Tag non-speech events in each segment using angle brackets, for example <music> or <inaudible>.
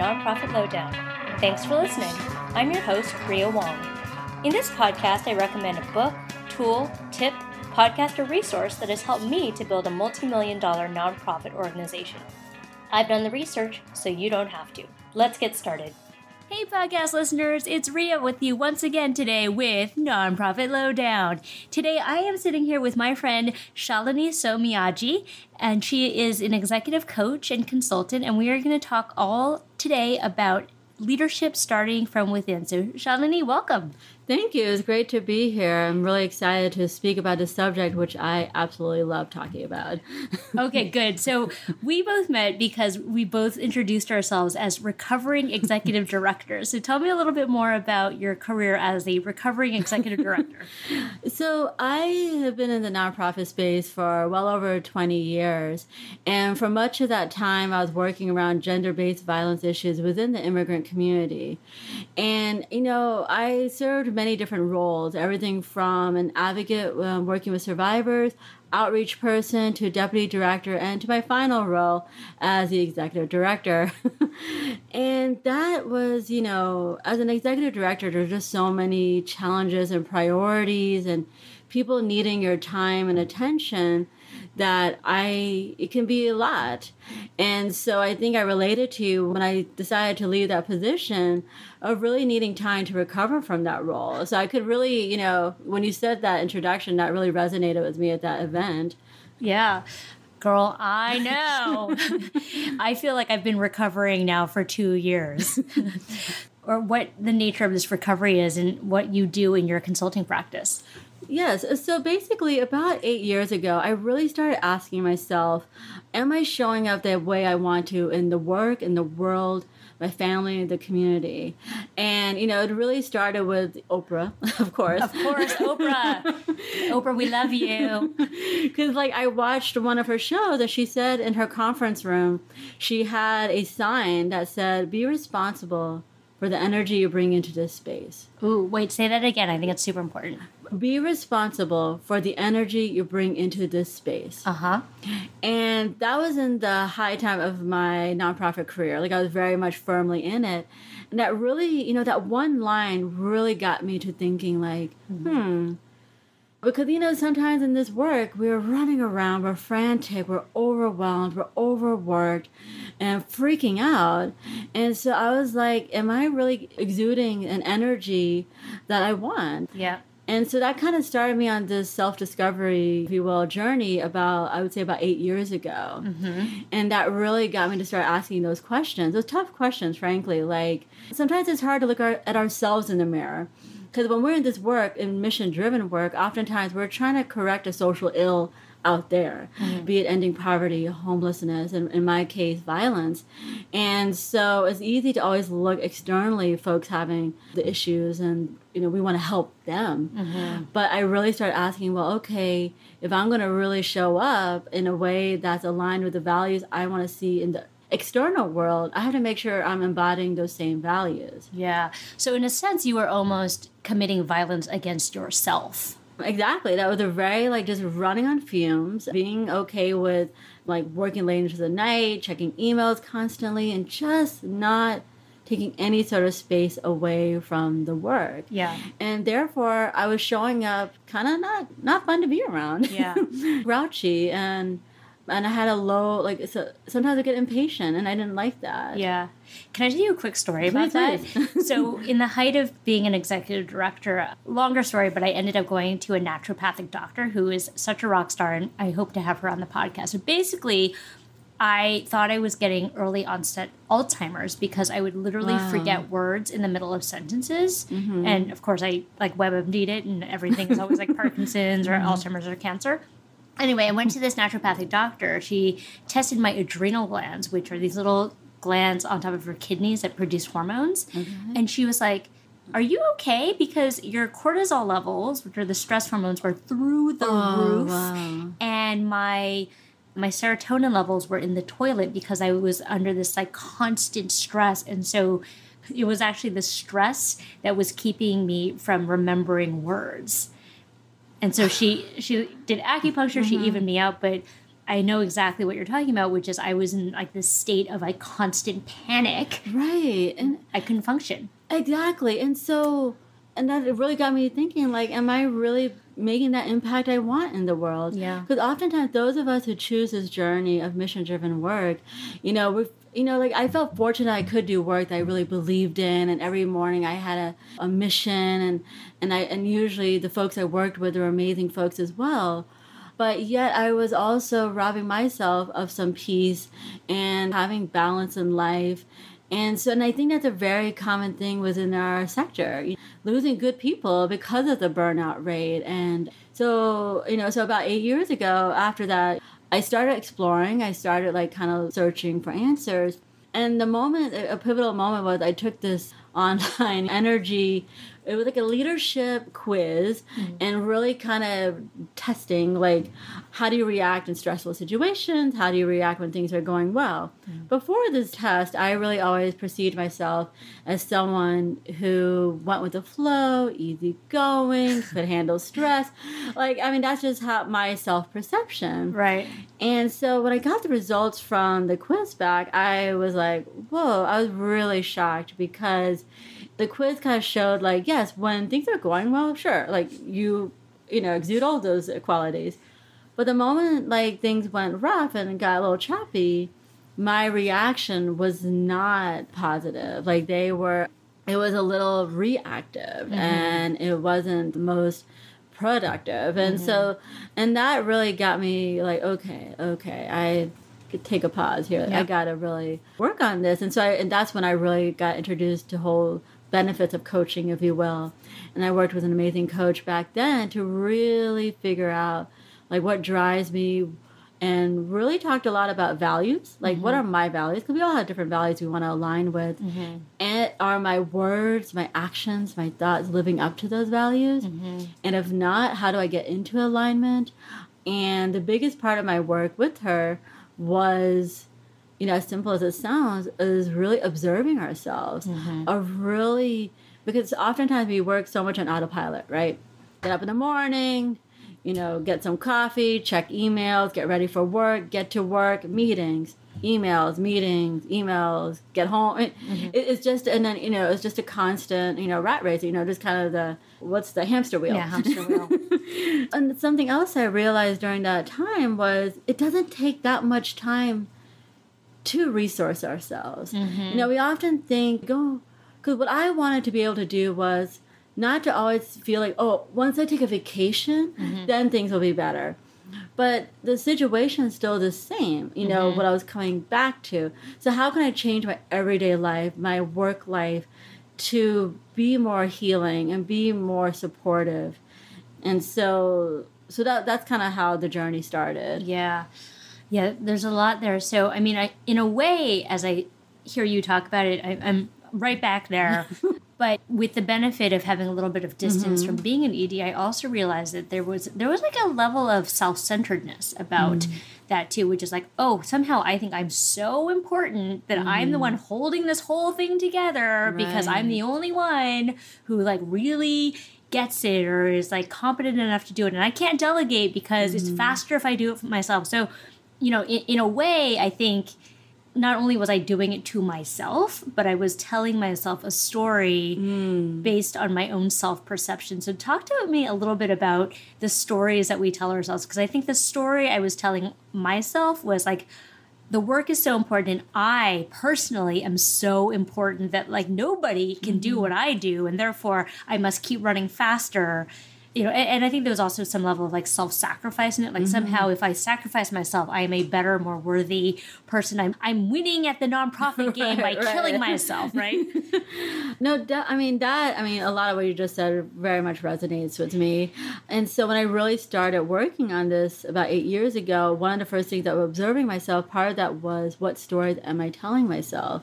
Nonprofit Lowdown. Thanks for listening. I'm your host, Ria Wong. In this podcast, I recommend a book, tool, tip, podcast, or resource that has helped me to build a multi million dollar nonprofit organization. I've done the research, so you don't have to. Let's get started. Hey, podcast listeners, it's Ria with you once again today with Nonprofit Lowdown. Today, I am sitting here with my friend Shalini Somayaji, and she is an executive coach and consultant, and we are going to talk all today about leadership starting from within. So, Shalini, welcome. Thank you. It's great to be here. I'm really excited to speak about this subject, which I absolutely love talking about. <laughs> okay, good. So we both met because we both introduced ourselves as recovering executive <laughs> directors. So tell me a little bit more about your career as a recovering executive director. <laughs> so I have been in the nonprofit space for well over 20 years. And for much of that time, I was working around gender based violence issues within the immigrant community. And, you know, I served many different roles everything from an advocate um, working with survivors, outreach person, to deputy director, and to my final role as the executive director. <laughs> and that was, you know, as an executive director, there's just so many challenges and priorities and people needing your time and attention that I it can be a lot. And so I think I related to when I decided to leave that position of really needing time to recover from that role. So I could really, you know, when you said that introduction, that really resonated with me at that event. Yeah. Girl, I know. <laughs> I feel like I've been recovering now for two years. <laughs> or what the nature of this recovery is and what you do in your consulting practice. Yes. Uh, so basically, about eight years ago, I really started asking myself, am I showing up the way I want to in the work, in the world, my family, the community? And, you know, it really started with Oprah, <laughs> of course. Of course, Oprah. <laughs> Oprah, we love you. <laughs> Because, like, I watched one of her shows that she said in her conference room, she had a sign that said, be responsible for the energy you bring into this space. Ooh, wait, say that again. I think it's super important. Be responsible for the energy you bring into this space. Uh huh. And that was in the high time of my nonprofit career. Like I was very much firmly in it. And that really, you know, that one line really got me to thinking, like, mm-hmm. hmm because, you know, sometimes in this work, we're running around, we're frantic, we're overwhelmed, we're overworked, and freaking out. And so I was like, am I really exuding an energy that I want? Yeah. And so that kind of started me on this self discovery, if you will, journey about, I would say, about eight years ago. Mm-hmm. And that really got me to start asking those questions, those tough questions, frankly. Like, sometimes it's hard to look at ourselves in the mirror because when we're in this work, in mission driven work, oftentimes we're trying to correct a social ill out there, mm-hmm. be it ending poverty, homelessness, and in my case, violence. And so it's easy to always look externally, folks having the issues, and you know we want to help them. Mm-hmm. But I really started asking, well, okay, if I'm going to really show up in a way that's aligned with the values I want to see in the external world, I have to make sure I'm embodying those same values. Yeah. So, in a sense, you are almost committing violence against yourself. Exactly. That was a very like just running on fumes, being okay with like working late into the night, checking emails constantly, and just not taking any sort of space away from the work. Yeah. And therefore I was showing up kind of not not fun to be around. Yeah. <laughs> Grouchy and and I had a low like so sometimes I get impatient and I didn't like that. Yeah. Can I tell you a quick story about that? <laughs> so in the height of being an executive director, longer story, but I ended up going to a naturopathic doctor who is such a rock star and I hope to have her on the podcast. But basically I thought I was getting early onset Alzheimer's because I would literally wow. forget words in the middle of sentences. Mm-hmm. And of course, I like WebMD'd it, and everything is always like <laughs> Parkinson's or mm-hmm. Alzheimer's or cancer. Anyway, I went to this naturopathic doctor. She tested my adrenal glands, which are these little glands on top of your kidneys that produce hormones. Mm-hmm. And she was like, Are you okay? Because your cortisol levels, which are the stress hormones, were through the oh, roof. Wow. And my my serotonin levels were in the toilet because I was under this like constant stress. And so it was actually the stress that was keeping me from remembering words and so she she did acupuncture. Mm-hmm. She evened me out, but I know exactly what you're talking about, which is I was in like this state of like constant panic. Right. And I couldn't function. Exactly. And so, and that really got me thinking like, am I really making that impact I want in the world? Yeah. Because oftentimes, those of us who choose this journey of mission driven work, you know, we've you know, like I felt fortunate I could do work that I really believed in, and every morning I had a, a mission, and and I and usually the folks I worked with were amazing folks as well but yet I was also robbing myself of some peace and having balance in life. And so, and I think that's a very common thing within our sector, losing good people because of the burnout rate. And so, you know, so about eight years ago, after that, I started exploring. I started like kind of searching for answers. And the moment, a pivotal moment was I took this <laughs> online energy it was like a leadership quiz mm-hmm. and really kind of testing like how do you react in stressful situations? How do you react when things are going well? Mm-hmm. before this test i really always perceived myself as someone who went with the flow easygoing <laughs> could handle stress. Like i mean that's just how my self-perception. Right. And so when i got the results from the quiz back i was like whoa i was really shocked because the quiz kind of showed like yes when things are going well sure like you you know exude all those qualities but the moment like things went rough and got a little choppy my reaction was not positive like they were it was a little reactive mm-hmm. and it wasn't the most productive and mm-hmm. so and that really got me like okay okay i take a pause here. I got to really work on this. And so I, and that's when I really got introduced to whole benefits of coaching, if you will. And I worked with an amazing coach back then to really figure out like what drives me and really talked a lot about values like mm-hmm. what are my values because we all have different values we want to align with mm-hmm. and are my words my actions my thoughts living up to those values mm-hmm. and if not how do i get into alignment and the biggest part of my work with her was you know, as simple as it sounds, is really observing ourselves, mm-hmm. of really, because oftentimes we work so much on autopilot, right? Get up in the morning, you know, get some coffee, check emails, get ready for work, get to work, meetings, emails, meetings, emails, get home. mm-hmm. it, it's just, and then, you know, it's just a constant, you know, rat race, you know, just kind of the, what's the hamster wheel? Yeah, hamster wheel. <laughs> and something else I realized during that time was it doesn't take that much time to resource ourselves. Mm-hmm. You know, we often think, oh, because what I wanted to be able to do was not to always feel like, oh, once I take a vacation, mm-hmm. then things will be better. But the situation is still the same, you know, mm-hmm. what I was coming back to. So, how can I change my everyday life, my work life, to be more healing and be more supportive? And so, so that that's kind of how the journey started. Yeah. Yeah, there's a lot there. So, I mean, I in a way, as I hear you talk about it, I, am right back there. <laughs> but with the benefit of having a little bit of distance mm-hmm. from being an ED, I also realized that there was there was like a level of self centeredness about mm. that too, which is like, oh, somehow I think I'm so important that mm. I'm the one mm-hmm. holding this whole thing together right. because I'm the only one who like really gets it or is like competent enough to do it and I can't delegate because mm. it's faster if I do it for myself. So you know, in, in a way, I think not only was I doing it to myself, but I was telling myself a story mm. based on my own self perception. So, talk to me a little bit about the stories that we tell ourselves, because I think the story I was telling myself was like, the work is so important, and I personally am so important that like nobody can mm-hmm. do what I do, and therefore I must keep running faster you know, and, and, I think there was also some level of like self sacrifice in it. Like mm-hmm. somehow, if I sacrifice myself, I am a better, more worthy person. I'm I'm winning at the nonprofit <laughs> game right, by right. killing myself, right? <laughs> no, that, I mean that. I mean, a lot of what you just said very much resonates with me. And so when I really started working on this about eight years ago, one of the first things that I was observing myself, part of that was what stories am I telling myself,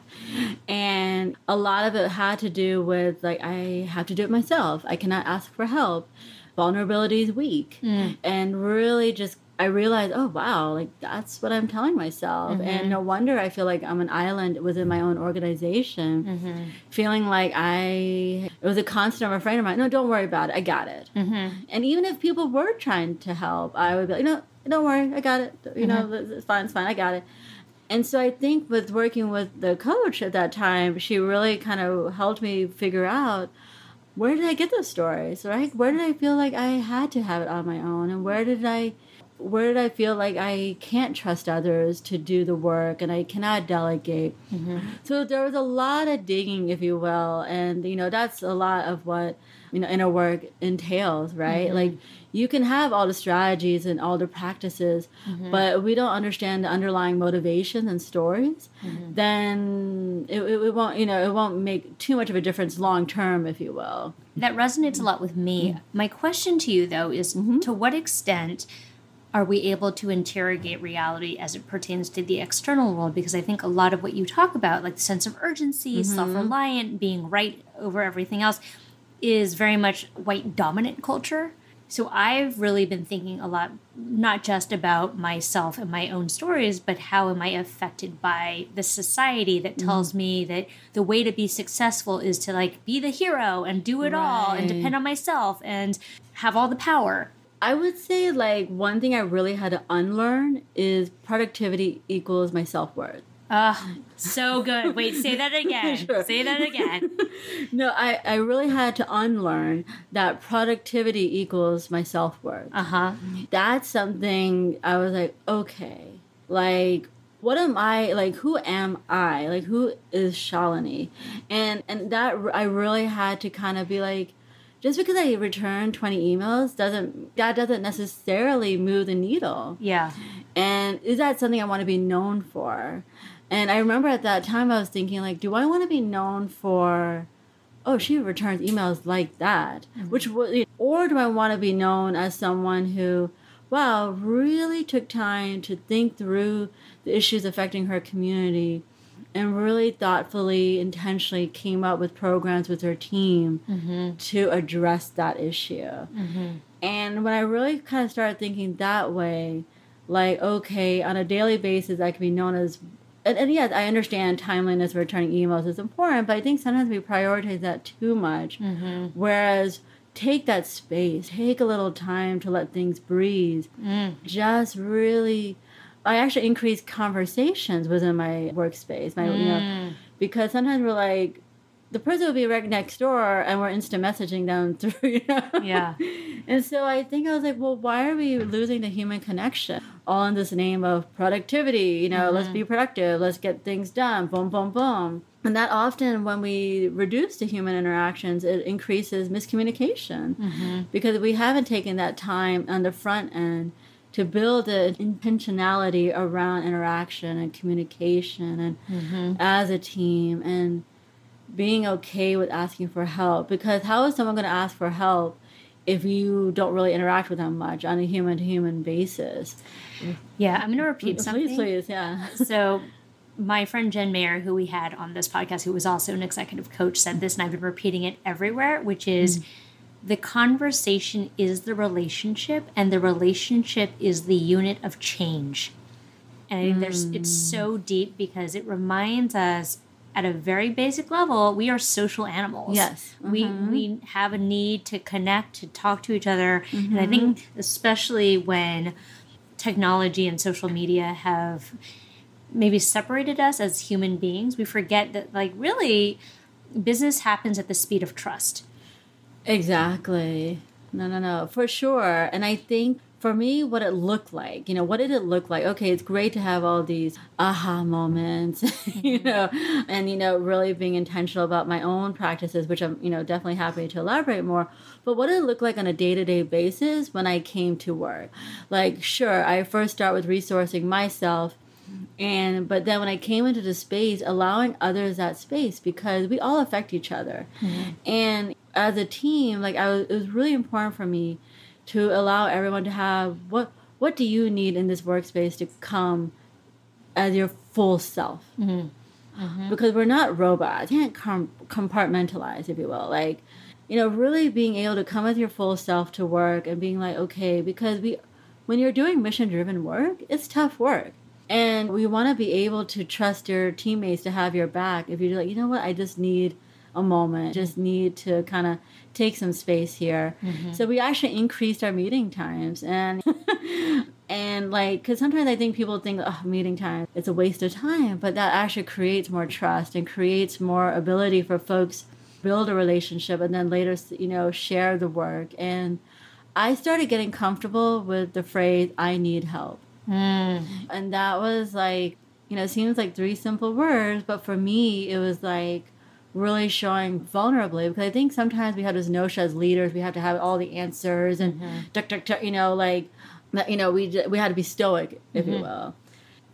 and a lot of it had to do with like I have to do it myself. I cannot ask for help vulnerability is weak mm. and really just I realized, oh wow, like that's what I'm telling myself, mm-hmm. and no wonder I feel like I'm an island within my own organization, mm-hmm. feeling like I it was a constant of a friend of mine. No, don't worry about it, I got it. Mm-hmm. And even if people were trying to help, I would be like, you know, don't worry, I got it. You know, Mm-hmm. it's fine, it's fine, I got it. And so I think with working with the coach at that time, she really kind of helped me figure out where did I get those stories, right? Where did I feel like I had to have it on my own, and where did I, where did I feel like I can't trust others to do the work, and I cannot delegate. Mm-hmm. So there was a lot of digging, if you will, and you know that's a lot of what you know inner work entails, right? Mm-hmm. Like you can have all the strategies and all the practices, mm-hmm. but if we don't understand the underlying motivations and stories, mm-hmm. then it, it, it won't you know it won't make too much of a difference long term, if you will. That resonates a lot with me. Mm-hmm. My question to you, though, is to what extent are we able to interrogate reality as it pertains to the external world? Because I think a lot of what you talk about, like the sense of urgency, self reliant, being right over everything else, is very much white dominant culture. So I've really been thinking a lot, not just about myself and my own stories, but how am I affected by the society that mm-hmm. tells me that the way to be successful is to like be the hero and do it all and depend on myself and have all the power. I would say like one thing I really had to unlearn is productivity equals my self worth. Ah, so good. Wait, say that again. <laughs> Sure. Say that again. No, I, I really had to unlearn that productivity equals my self worth. Uh huh. That's something I was like, okay, like what am I like? Who am I? Like who is Shalini? And and that I really had to kind of be like, just because I return twenty emails doesn't that doesn't necessarily move the needle. Yeah. And is that something I want to be known for? And I remember at that time I was thinking like, do I want to be known for oh, she returns emails like that? Mm-hmm. Which would or do I want to be known as someone who wow, really took time to think through the issues affecting her community and really thoughtfully, intentionally came up with programs with her team mm-hmm. to address that issue. Mm-hmm. And when I really kind of started thinking that way, like, okay, on a daily basis, I can be known as, and, and yes, I understand timeliness of returning emails is important, but I think sometimes we prioritize that too much. Mm-hmm. Whereas, take that space, take a little time to let things breathe, mm. just really. I actually increase conversations within my workspace, my you know, mm. because sometimes we're like, the person will be right next door, and we're instant messaging them <laughs> through, you know. Yeah. And so I think I was like, well, why are we losing the human connection? All in this name of productivity, you know, let's be mm-hmm. productive, let's get things done, boom, boom, boom. And that often, when we reduce the human interactions, it increases miscommunication mm-hmm. because we haven't taken that time on the front end to build an intentionality around interaction and communication and mm-hmm. as a team and being okay with asking for help. Because how is someone going to ask for help if you don't really interact with them much on a human to human basis Yeah. I'm going to repeat something. please please yeah <laughs> so my friend Jen Mayer, who we had on this podcast, who was also an executive coach, said this, and I've been repeating it everywhere, which is mm-hmm. the conversation is the relationship, and the relationship is the unit of change. And I think there's it's mm. so deep because it reminds us at a very basic level, we are social animals. Yes. We mm-hmm. we have a need to connect, to talk to each other. And I mm-hmm. think especially when technology and social media have maybe separated us as human beings, we forget that like really business happens at the speed of trust. Exactly. No, no, no, for sure. And I think for me, what it looked like, you know, what did it look like? Okay, it's great to have all these aha moments, <laughs> you mm-hmm. know, and, you know, really being intentional about my own practices, which I'm, you know, definitely happy to elaborate more. But what did it look like on a day to day basis when I came to work? Like, sure, I first start with resourcing myself and but then when i came into the space allowing others that space because we all affect each other mm-hmm. and as a team like i was it was really important for me to allow everyone to have what what do you need in this workspace to come as your full self? Mm-hmm. Uh-huh. Mm-hmm. Because we're not robots. You can't com- compartmentalize if you will. Like you know really being able to come with your full self to work and being like okay because we when you're doing mission driven work it's tough work. And we want to be able to trust your teammates to have your back if you're like you know what i just need a moment just need to kind of take some space here so we actually increased our meeting times and <laughs> And like, because sometimes I think people think, oh, meeting time, it's a waste of time, but that actually creates more trust and creates more ability for folks build a relationship and then later, you know, share the work. And I started getting comfortable with the phrase, I need help. Mm. And that was like, you know, it seems like three simple words, but for me, it was like really showing vulnerably because I think sometimes we have this notion as leaders, we have to have all the answers and, mm-hmm. duck, duck, duck, you know, like, you know, we, we had to be stoic, if mm-hmm. you will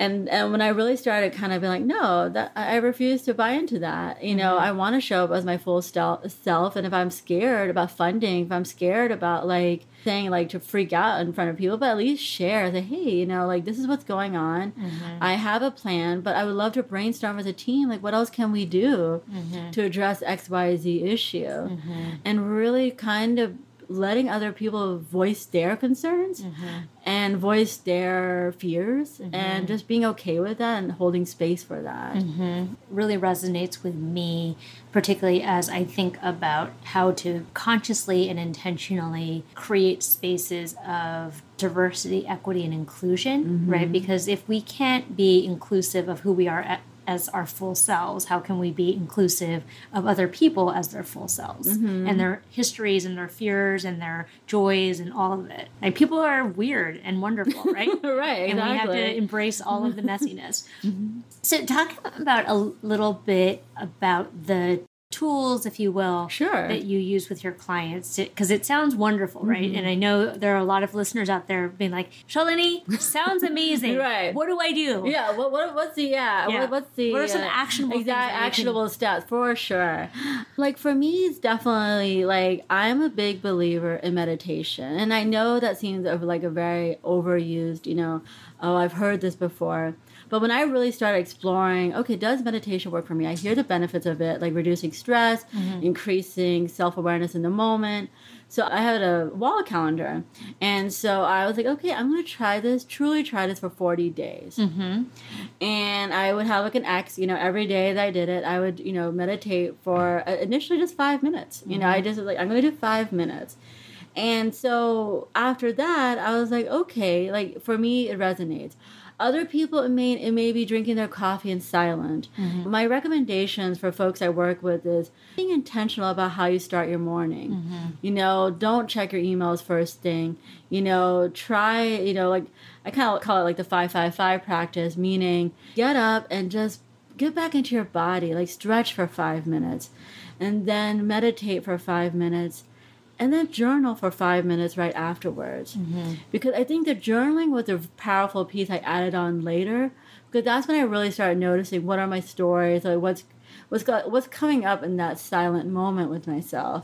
and and when I really started kind of being like, no, that I refuse to buy into that. You know, mm-hmm. I want to show up as my full self, and if I'm scared about funding, if I'm scared about like saying like to freak out in front of people, but at least share, say, hey, you know, like this is what's going on. Mm-hmm. I have a plan, but I would love to brainstorm as a team. Like, what else can we do mm-hmm. to address X, Y, Z issue, mm-hmm. and really kind of letting other people voice their concerns mm-hmm. and voice their fears mm-hmm. and just being okay with that and holding space for that mm-hmm. really resonates with me particularly as i think about how to consciously and intentionally create spaces of diversity equity and inclusion right mm-hmm. because if we can't be inclusive of who we are as our full selves? How can we be inclusive of other people as their full selves mm-hmm. and their histories and their fears and their joys and all of it? Like people are weird and wonderful, <laughs> right? right. And exactly. we have to embrace all of the <laughs> messiness. mm-hmm. So, talk about a little bit about the tools, if you will, sure. that you use with your clients? Because it sounds wonderful, mm-hmm. right? And I know there are a lot of listeners out there being like, Shalini, sounds amazing. <laughs> right. What do I do? Yeah. What, what what's the yeah? yeah. What, what's the what are some uh, actionable exact actionable steps for sure? <gasps> Like for me, it's definitely like I'm a big believer in meditation, and I know that seems like a very overused, you know. Oh, I've heard this before but when I really started exploring, okay, does meditation work for me? I hear the benefits of it, like reducing stress, mm-hmm. increasing self awareness in the moment. So I had a wall calendar. And so I was like, okay, I'm going to try this, truly try this for 40 days. Mm-hmm. And I would have like an X, you know, every day that I did it, I would, you know, meditate for uh, initially just five minutes. You mm-hmm. know, I mm-hmm. just like, I'm going to do five minutes. And so after that, I was like, okay, like for me, it resonates. Other people, it may it may be drinking their coffee in silent. Mm-hmm. My recommendations for folks I work with is being intentional about how you start your morning. Mm-hmm. You know, don't check your emails first thing. You know, try. You know, like I kind of call it like the five five five practice, meaning get up and just get back into your body, like stretch for five minutes, and then meditate for five minutes and then journal for five minutes right afterwards. Mm-hmm. Because I think the journaling was a powerful piece I added on later. Because that's when I really started noticing what are my stories, like what's what's got, what's coming up in that silent moment with myself.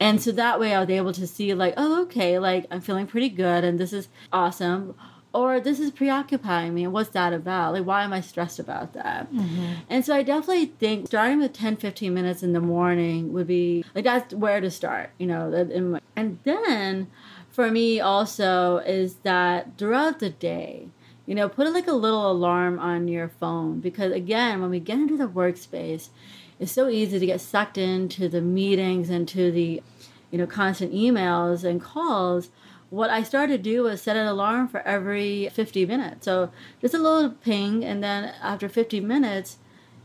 And so that way I was able to see like, oh, okay, like I'm feeling pretty good and this is awesome or this is preoccupying me what's that about like why am i stressed about that mm-hmm. and so i definitely think starting with 10 15 minutes in the morning would be like that's where to start you know and then for me also is that throughout the day you know put like a little alarm on your phone because again when we get into the workspace it's so easy to get sucked into the meetings and to the you know constant emails and calls what I started to do was set an alarm for every 50 minutes. So just a little ping, and then after 50 minutes,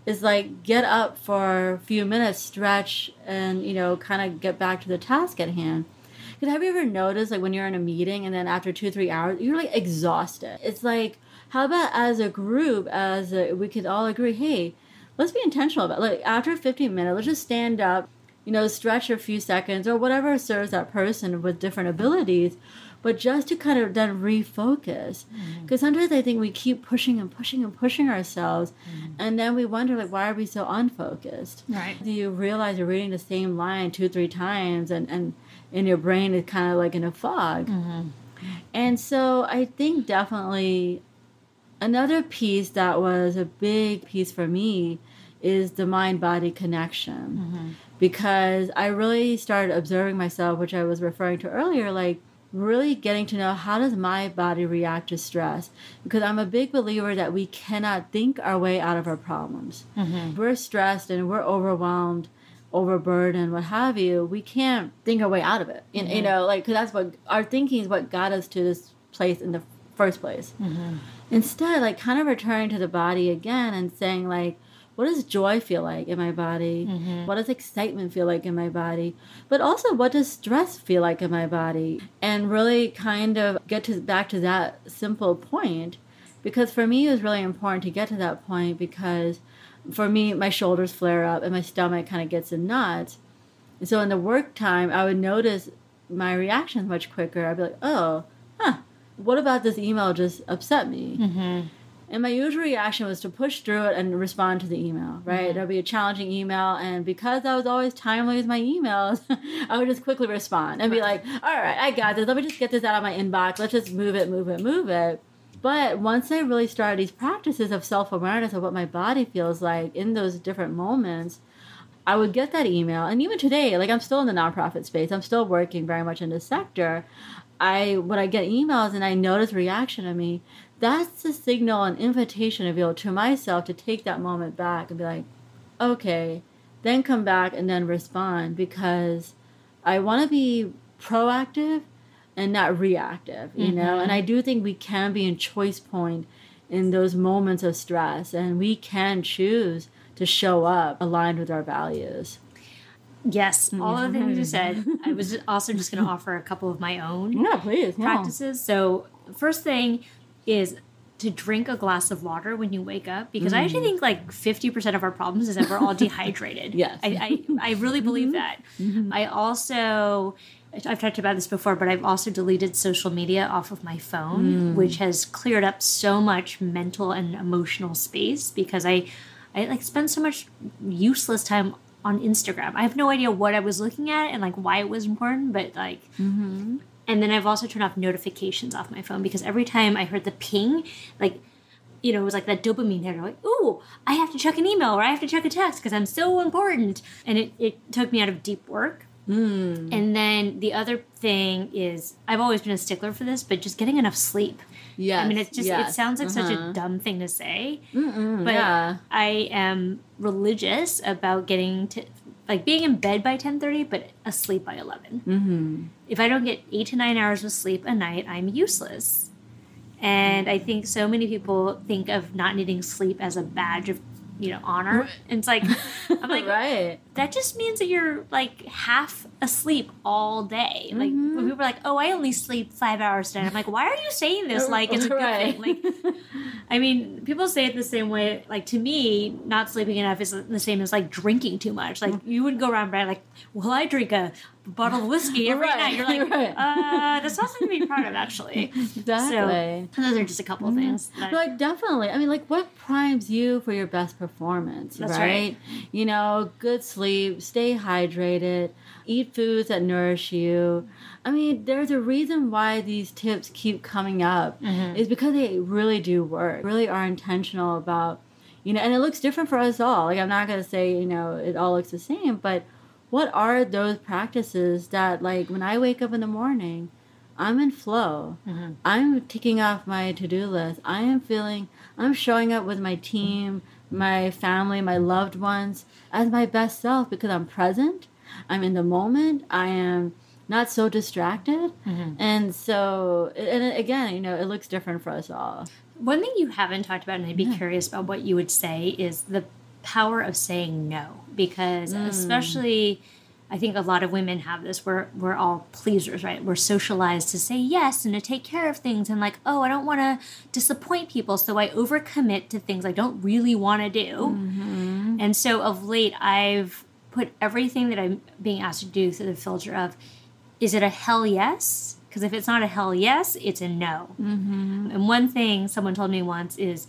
is like get up for a few minutes, stretch, and you know, kind of get back to the task at hand. Because have you ever noticed, like when you're in a meeting and then after two, three hours, you're like exhausted? It's like, how about as a group, as a, we could all agree, hey, let's be intentional about it. like after 15 minutes, let's just stand up, you know, stretch a few seconds or whatever serves that person with different abilities, but just to kind of then refocus. Because mm-hmm. sometimes I think we keep pushing and pushing and pushing ourselves, mm-hmm. and then we wonder, like, why are we so unfocused? Right. Do you realize you're reading the same line two, three times, and, and in your brain is kind of like in a fog? Mm-hmm. And so I think definitely another piece that was a big piece for me is the mind body connection. Mm-hmm because I really started observing myself, which I was referring to earlier, like really getting to know how does my body react to stress because i'm a big believer that we cannot think our way out of our problems mm-hmm. we're stressed and we're overwhelmed overburdened what have you we can't think our way out of it mm-hmm. you, you know like because that's what our thinking is what got us to this place in the first place. Instead, like kind of returning to the body again and saying like, what does joy feel like in my body? Mm-hmm. What does excitement feel like in my body? But also, what does stress feel like in my body? And really kind of get to back to that simple point, because for me it was really important to get to that point because for me my shoulders flare up and my stomach kind of gets in knots. And so in the work time, I would notice my reactions much quicker. I'd be like, oh, huh, what about this email just upset me? Mm-hmm. And my usual reaction was to push through it and respond to the email, right? Mm-hmm. There'll be a challenging email. And because I was always timely with my emails, <laughs> I would just quickly respond and be like, all right, I got this. Let me just get this out of my inbox. Let's just move it, move it, move it. But once I really started these practices of self awareness of what my body feels like in those different moments, I would get that email. And even today, like I'm still in the nonprofit space, I'm still working very much in this sector. I when I get emails and I notice reaction of me, that's a signal, an invitation be able to myself to take that moment back and be like, okay, then come back and then respond because I want to be proactive and not reactive, you know? Mm-hmm. And I do think we can be in choice point in those moments of stress and we can choose to show up aligned with our values. Yes, all of the things you said. I mm-hmm. was also just going to offer a couple of my own <laughs> Yeah, please. Yeah. practices. So, first thing is to drink a glass of water when you wake up because I actually mm. think like 50% of our problems is that we're all <laughs> dehydrated. Yes. I, I, I really mm-hmm. believe that. Mm-hmm. I also, I've talked about this before, but I've also deleted social media off of my phone, mm. which has cleared up so much mental and emotional space because I, I like spend so much useless time on Instagram. I have no idea what I was looking at and like why it was important, but like mm-hmm. And then I've also turned off notifications off my phone because every time I heard the ping, like, you know, it was like that dopamine hit. Like, ooh, I have to check an email or I have to check a text because I'm so important. And it, it took me out of deep work. And then the other thing is, I've always been a stickler for this, but just getting enough sleep. Yeah. I mean, it's just, it sounds like such Uh-huh. a dumb thing to say, Mm, but yeah. I am religious about getting to, like being in bed by 10.30 but asleep by 11 Mm-hmm. if I don't get eight to nine hours of sleep a night, I'm useless. And I think so many people think of not needing sleep as a badge of, you know, honor. And it's like, I'm <laughs> like, right. that just means that you're like half asleep all day. Like Mm-hmm. when people are like, "Oh, I only sleep five hours a day," I'm like, "Why are you saying this? Like it's a good Right. thing." Like, I mean, people say it the same way. Like to me, not sleeping enough is the same as like drinking too much. Like you would go around by like, "Well, I drink a bottle of whiskey every Right, night." You're like, right. "Uh, that's not something to be proud of, actually." <laughs> Exactly. So those are just a couple of things. that- Like definitely. I mean, like what primes you for your best performance, That's right? right. You know, good sleep, stay hydrated, eat foods that nourish you. I mean, there's a reason why these tips keep coming up. Mm-hmm. Is because they really do work. Really are intentional about, you know, and it looks different for us all. Like I'm not gonna say, you know, it all looks the same, but what are those practices that like when I wake up in the morning, I'm in flow. Mm-hmm. I'm ticking off my to-do list. I am feeling I'm showing up with my team, my family, my loved ones as my best self because I'm present. I'm in the moment. I am not so distracted. Mm-hmm. And so and again, you know, it looks different for us all. One thing you haven't talked about, and I'd be curious about what you would say, is the power of saying no. Because mm. especially, I think a lot of women have this. We're we're all pleasers, right? We're socialized to say yes and to take care of things, and like, oh, I don't want to disappoint people, so I overcommit to things I don't really want to do. Mm-hmm. And so of late, I've put everything that I'm being asked to do through the filter of, is it a hell yes? Because if it's not a hell yes, it's a no. Mm-hmm. And one thing someone told me once is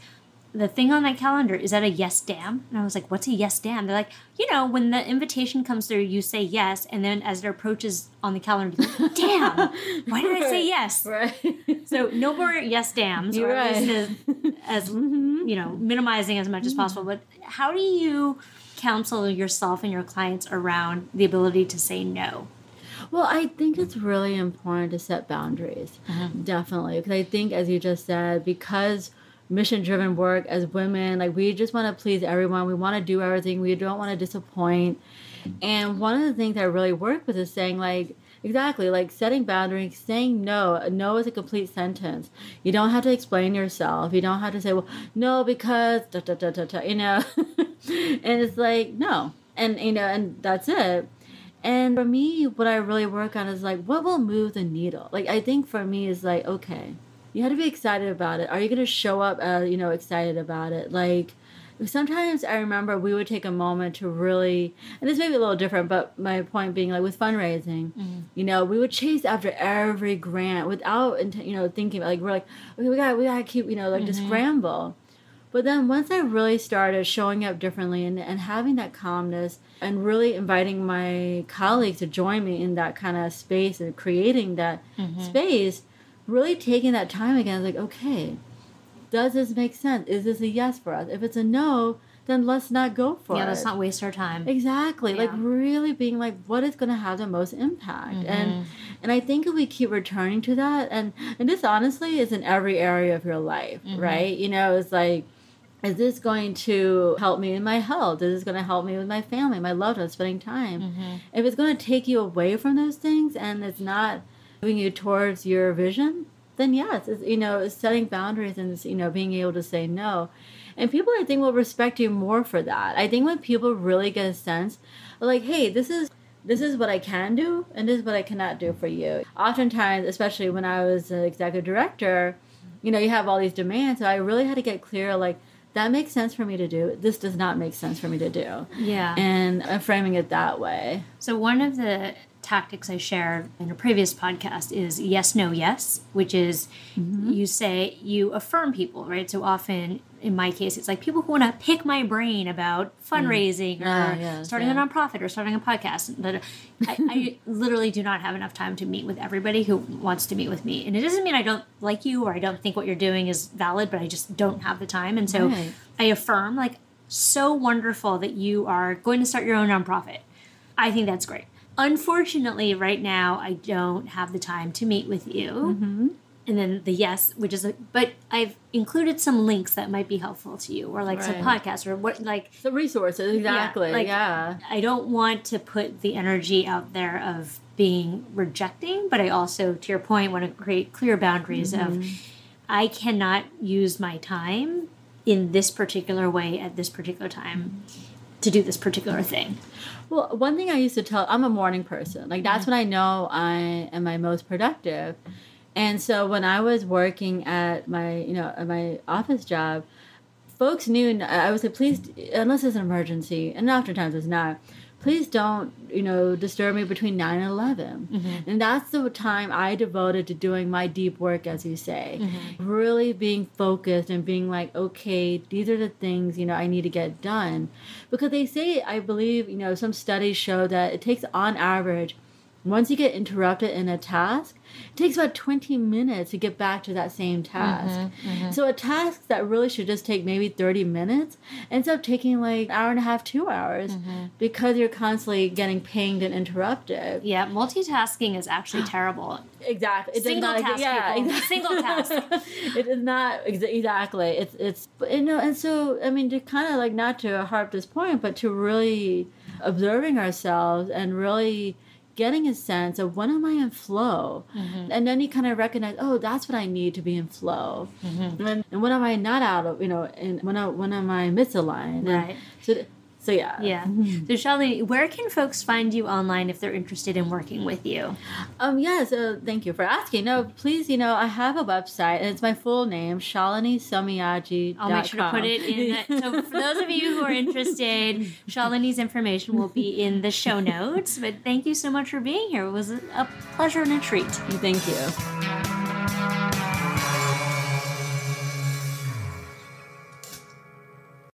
the thing on my calendar is that a yes damn? And I was like, what's a yes damn? They're like, you know, when the invitation comes through, you say yes, and then as it approaches on the calendar, you're like, <laughs> damn, why did I say yes? Right. So no more yes dams, You're or right. as, as <laughs> mm-hmm. you know, minimizing as much as mm-hmm. possible. But how do you counsel yourself and your clients around the ability to say no? Well, I think it's really important to set boundaries. Mm-hmm. Definitely. Because I think, as you just said, because mission driven work as women, like we just want to please everyone. We want to do everything. We don't want to disappoint. And one of the things I really work with is saying, like, Exactly, like setting boundaries, saying no. No is a complete sentence. You don't have to explain yourself. You don't have to say, well, no, because, da, da, da, da, da, you know. <laughs> <laughs> and it's like, no. And, you know, and that's it. And for me, what I really work on is like, what will move the needle? Like, I think for me is like, okay, you have to be excited about it. Are you going to show up, uh, you know, excited about it? Like, sometimes I remember we would take a moment to really, and this may be a little different, but my point being like with fundraising, mm-hmm. you know, we would chase after every grant without, you know, thinking like we're like, okay, we got, we got to keep, you know, like mm-hmm. just scramble. But then once I really started showing up differently and, and having that calmness and really inviting my colleagues to join me in that kind of space and creating that mm-hmm. space, really taking that time again, I was like, okay, does this make sense? Is this a yes for us? If it's a no, then let's not go for yeah, it. Yeah, let's not waste our time. Exactly. Yeah. Like really being like, what is going to have the most impact? Mm-hmm. And and I think if we keep returning to that, and and this honestly is in every area of your life, mm-hmm. right? You know, it's like. Is this going to help me in my health? Is this going to help me with my family, my loved ones, spending time? Mm-hmm. If it's going to take you away from those things and it's not moving you towards your vision, then yes, it's, you know, setting boundaries and you know being able to say no, and people I think will respect you more for that. I think when people really get a sense, like, hey, this is this is what I can do and this is what I cannot do for you. Oftentimes, especially when I was an executive director, you know, you have all these demands, so I really had to get clear, like that makes sense for me to do. This does not make sense for me to do. Yeah. And I'm framing it that way. So one of the tactics I shared in a previous podcast is yes, no, yes, which is mm-hmm. you say, you affirm people, right? So often, in my case, it's like people who want to pick my brain about fundraising mm. or yes, starting yeah. a nonprofit or starting a podcast. But I, I <laughs> literally do not have enough time to meet with everybody who wants to meet with me. And it doesn't mean I don't like you or I don't think what you're doing is valid, but I just don't have the time. And so right. I affirm, like, so wonderful that you are going to start your own nonprofit. I think that's great unfortunately, right now, I don't have the time to meet with you. Mm-hmm. And then the yes, which is, a, but I've included some links that might be helpful to you, or like right. some podcasts, or what, like the resources. Exactly. Yeah, like, yeah. I don't want to put the energy out there of being rejecting, but I also, to your point, want to create clear boundaries mm-hmm. of I cannot use my time in this particular way at this particular time to do this particular thing. Well, one thing I used to tell, I'm a morning person. Like that's mm-hmm. when I know I am my most productive. And so when I was working at my, you know, at my office job, folks knew I would say, please, unless it's an emergency, and oftentimes it's not please don't you know disturb me between 9 and 11 mm-hmm. and that's the time i devoted to doing my deep work as you say mm-hmm. really being focused and being like okay these are the things you know i need to get done because they say i believe you know some studies show that it takes on average once you get interrupted in a task, it takes about 20 minutes to get back to that same task. Mm-hmm, mm-hmm. So a task that really should just take maybe 30 minutes ends up taking like an hour and a half, two hours mm-hmm. because you're constantly getting pinged and interrupted. Yeah, multitasking is actually <gasps> terrible. Exactly. It Single not, task. Yeah, exactly. Single task. <laughs> it is not exactly. It's it's you know, and so I mean to kind of like not to harp this point, but to really observing ourselves and really getting a sense of when am I in flow? Mm-hmm. And then you kind of recognize, oh, that's what I need to be in flow. Mm-hmm. And, and when am I not out of, you know, and when, I, when am I misaligned? Right. And so so yeah. Yeah. Mm-hmm. So Shalini, where can folks find you online if they're interested in working with you? Um yeah, so thank you for asking. No, please, you know, I have a website and it's my full name, Shalini Somayaji. I'll make sure to put it in the, so for those of you who are interested, <laughs> Shalini's information will be in the show <laughs> notes. But thank you so much for being here. It was a pleasure and a treat. Thank you.